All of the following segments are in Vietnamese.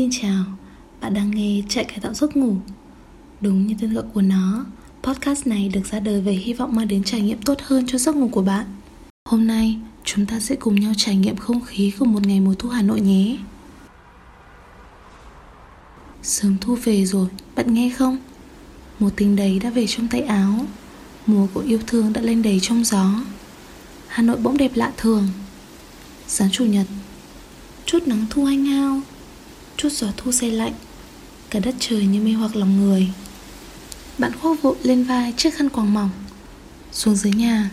Xin chào, bạn đang nghe Chạy cải tạo giấc ngủ. Đúng như tên gọi của nó, podcast này được ra đời với hy vọng mang đến trải nghiệm tốt hơn cho giấc ngủ của bạn. Hôm nay, chúng ta sẽ cùng nhau trải nghiệm không khí của một ngày mùa thu Hà Nội nhé. Sớm thu về rồi, bạn nghe không? Một tình đầy đã về trong tay áo Mùa của yêu thương đã lên đầy trong gió. Hà Nội bỗng đẹp lạ thường. Sáng chủ nhật Chút nắng thu anh hao Chút gió thu xe lạnh Cả đất trời như mê hoặc lòng người. Bạn khoác vội lên vai chiếc khăn quàng mỏng Xuống dưới nhà.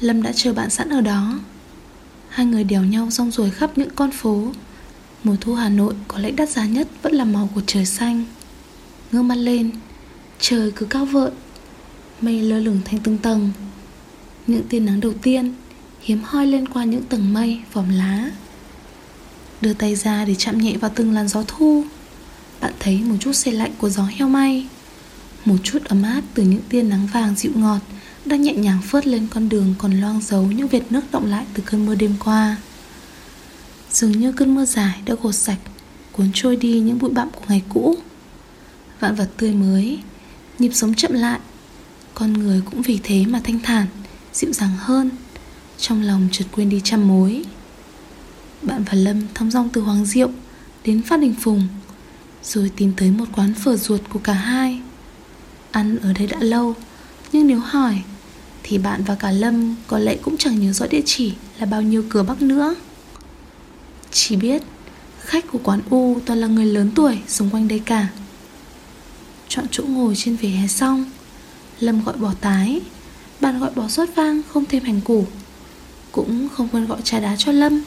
Lâm đã chờ bạn sẵn ở đó. Hai người đèo nhau rong ruổi khắp những con phố. Mùa thu Hà Nội có lẽ đắt giá nhất vẫn là màu của trời xanh. Ngơ mắt lên Trời cứ cao vợi Mây lơ lửng thành từng tầng. Những tia nắng đầu tiên Hiếm hoi lên qua những tầng mây, vòm lá. Đưa tay ra để chạm nhẹ vào từng làn gió thu. Bạn thấy một chút xe lạnh của gió heo may. Một chút ấm áp từ những tia nắng vàng dịu ngọt Đang nhẹ nhàng phớt lên con đường còn loang dấu những vệt nước động lại từ cơn mưa đêm qua. Dường như cơn mưa dài đã gột sạch, Cuốn trôi đi những bụi bặm của ngày cũ. Vạn vật tươi mới, Nhịp sống chậm lại. Con người cũng vì thế mà thanh thản, Dịu dàng hơn. Trong lòng chợt quên đi trăm mối bạn và Lâm thong dong từ Hoàng Diệu Đến Phát Đình Phùng, Rồi tìm tới một quán phở ruột của cả hai. Ăn ở đây đã lâu, Nhưng nếu hỏi, Thì bạn và cả Lâm có lẽ cũng chẳng nhớ rõ địa chỉ Là bao nhiêu cửa Bắc nữa. Chỉ biết, Khách của quán U toàn là người lớn tuổi Xung quanh đây cả. Chọn chỗ ngồi trên vỉa hè xong, Lâm gọi bò tái. Bạn gọi bò sốt vang, không thêm hành củ. Cũng không quên gọi trà đá cho Lâm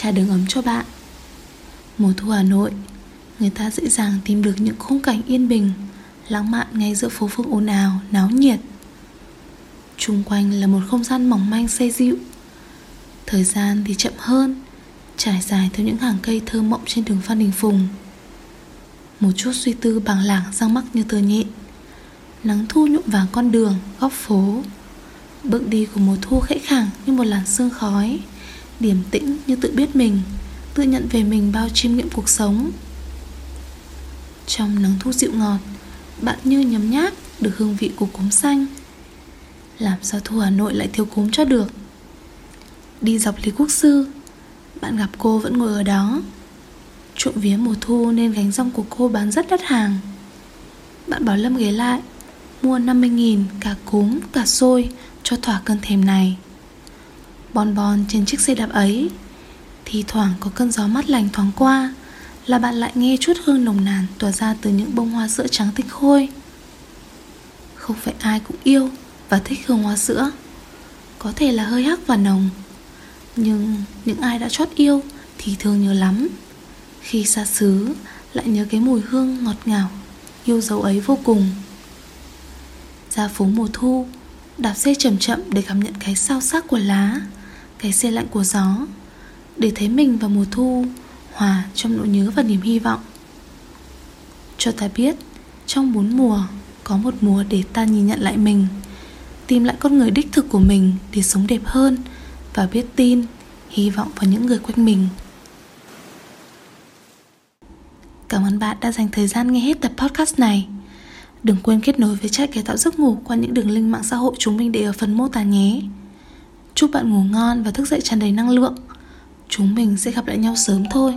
trà đường ấm cho bạn. Mùa thu Hà Nội Người ta dễ dàng tìm được những khung cảnh yên bình Lãng mạn ngay giữa phố phường ồn ào, náo nhiệt. Trung quanh là một không gian mỏng manh xe dịu. Thời gian thì chậm hơn Trải dài theo những hàng cây thơ mộng trên đường Phan Đình Phùng. Một chút suy tư bằng lảng răng mắc như tờ nhện. Nắng thu nhuộm vàng con đường, góc phố. Bước đi của mùa thu khẽ khàng như một làn sương khói điềm tĩnh như tự biết mình, tự nhận về mình bao chiêm nghiệm cuộc sống. Trong nắng thu dịu ngọt, bạn như nhấm nháp được hương vị của cốm xanh. Làm sao thu hà nội lại thiếu cốm cho được? Đi dọc lý quốc sư, bạn gặp cô vẫn ngồi ở đó. Trộm vía mùa thu nên gánh rong của cô bán rất đắt hàng. Bạn bảo lâm ghé lại, mua 50.000 cả cốm, cả xôi cho thỏa cơn thèm này. Bon bon trên chiếc xe đạp ấy. Thì thoảng có cơn gió mát lành thoáng qua, Là bạn lại nghe chút hương nồng nàn Tỏa ra từ những bông hoa sữa trắng tinh khôi. Không phải ai cũng yêu Và thích hương hoa sữa, Có thể là hơi hắc và nồng, Nhưng những ai đã chót yêu Thì thường nhớ lắm. Khi xa xứ, Lại nhớ cái mùi hương ngọt ngào, Yêu dấu ấy vô cùng. Ra phố mùa thu, Đạp xe chậm chậm để cảm nhận cái sao sắc của lá cái xe lạnh của gió, để thấy mình vào mùa thu, hòa trong nỗi nhớ và niềm hy vọng. Cho ta biết, trong bốn mùa, có một mùa để ta nhìn nhận lại mình, tìm lại con người đích thực của mình để sống đẹp hơn và biết tin, hy vọng vào những người quanh mình. Cảm ơn bạn đã dành thời gian nghe hết tập podcast này. Đừng quên kết nối với trại cải tạo giấc ngủ qua những đường link mạng xã hội chúng mình để ở phần mô tả nhé. Chúc bạn ngủ ngon và thức dậy tràn đầy năng lượng. Chúng mình sẽ gặp lại nhau sớm thôi.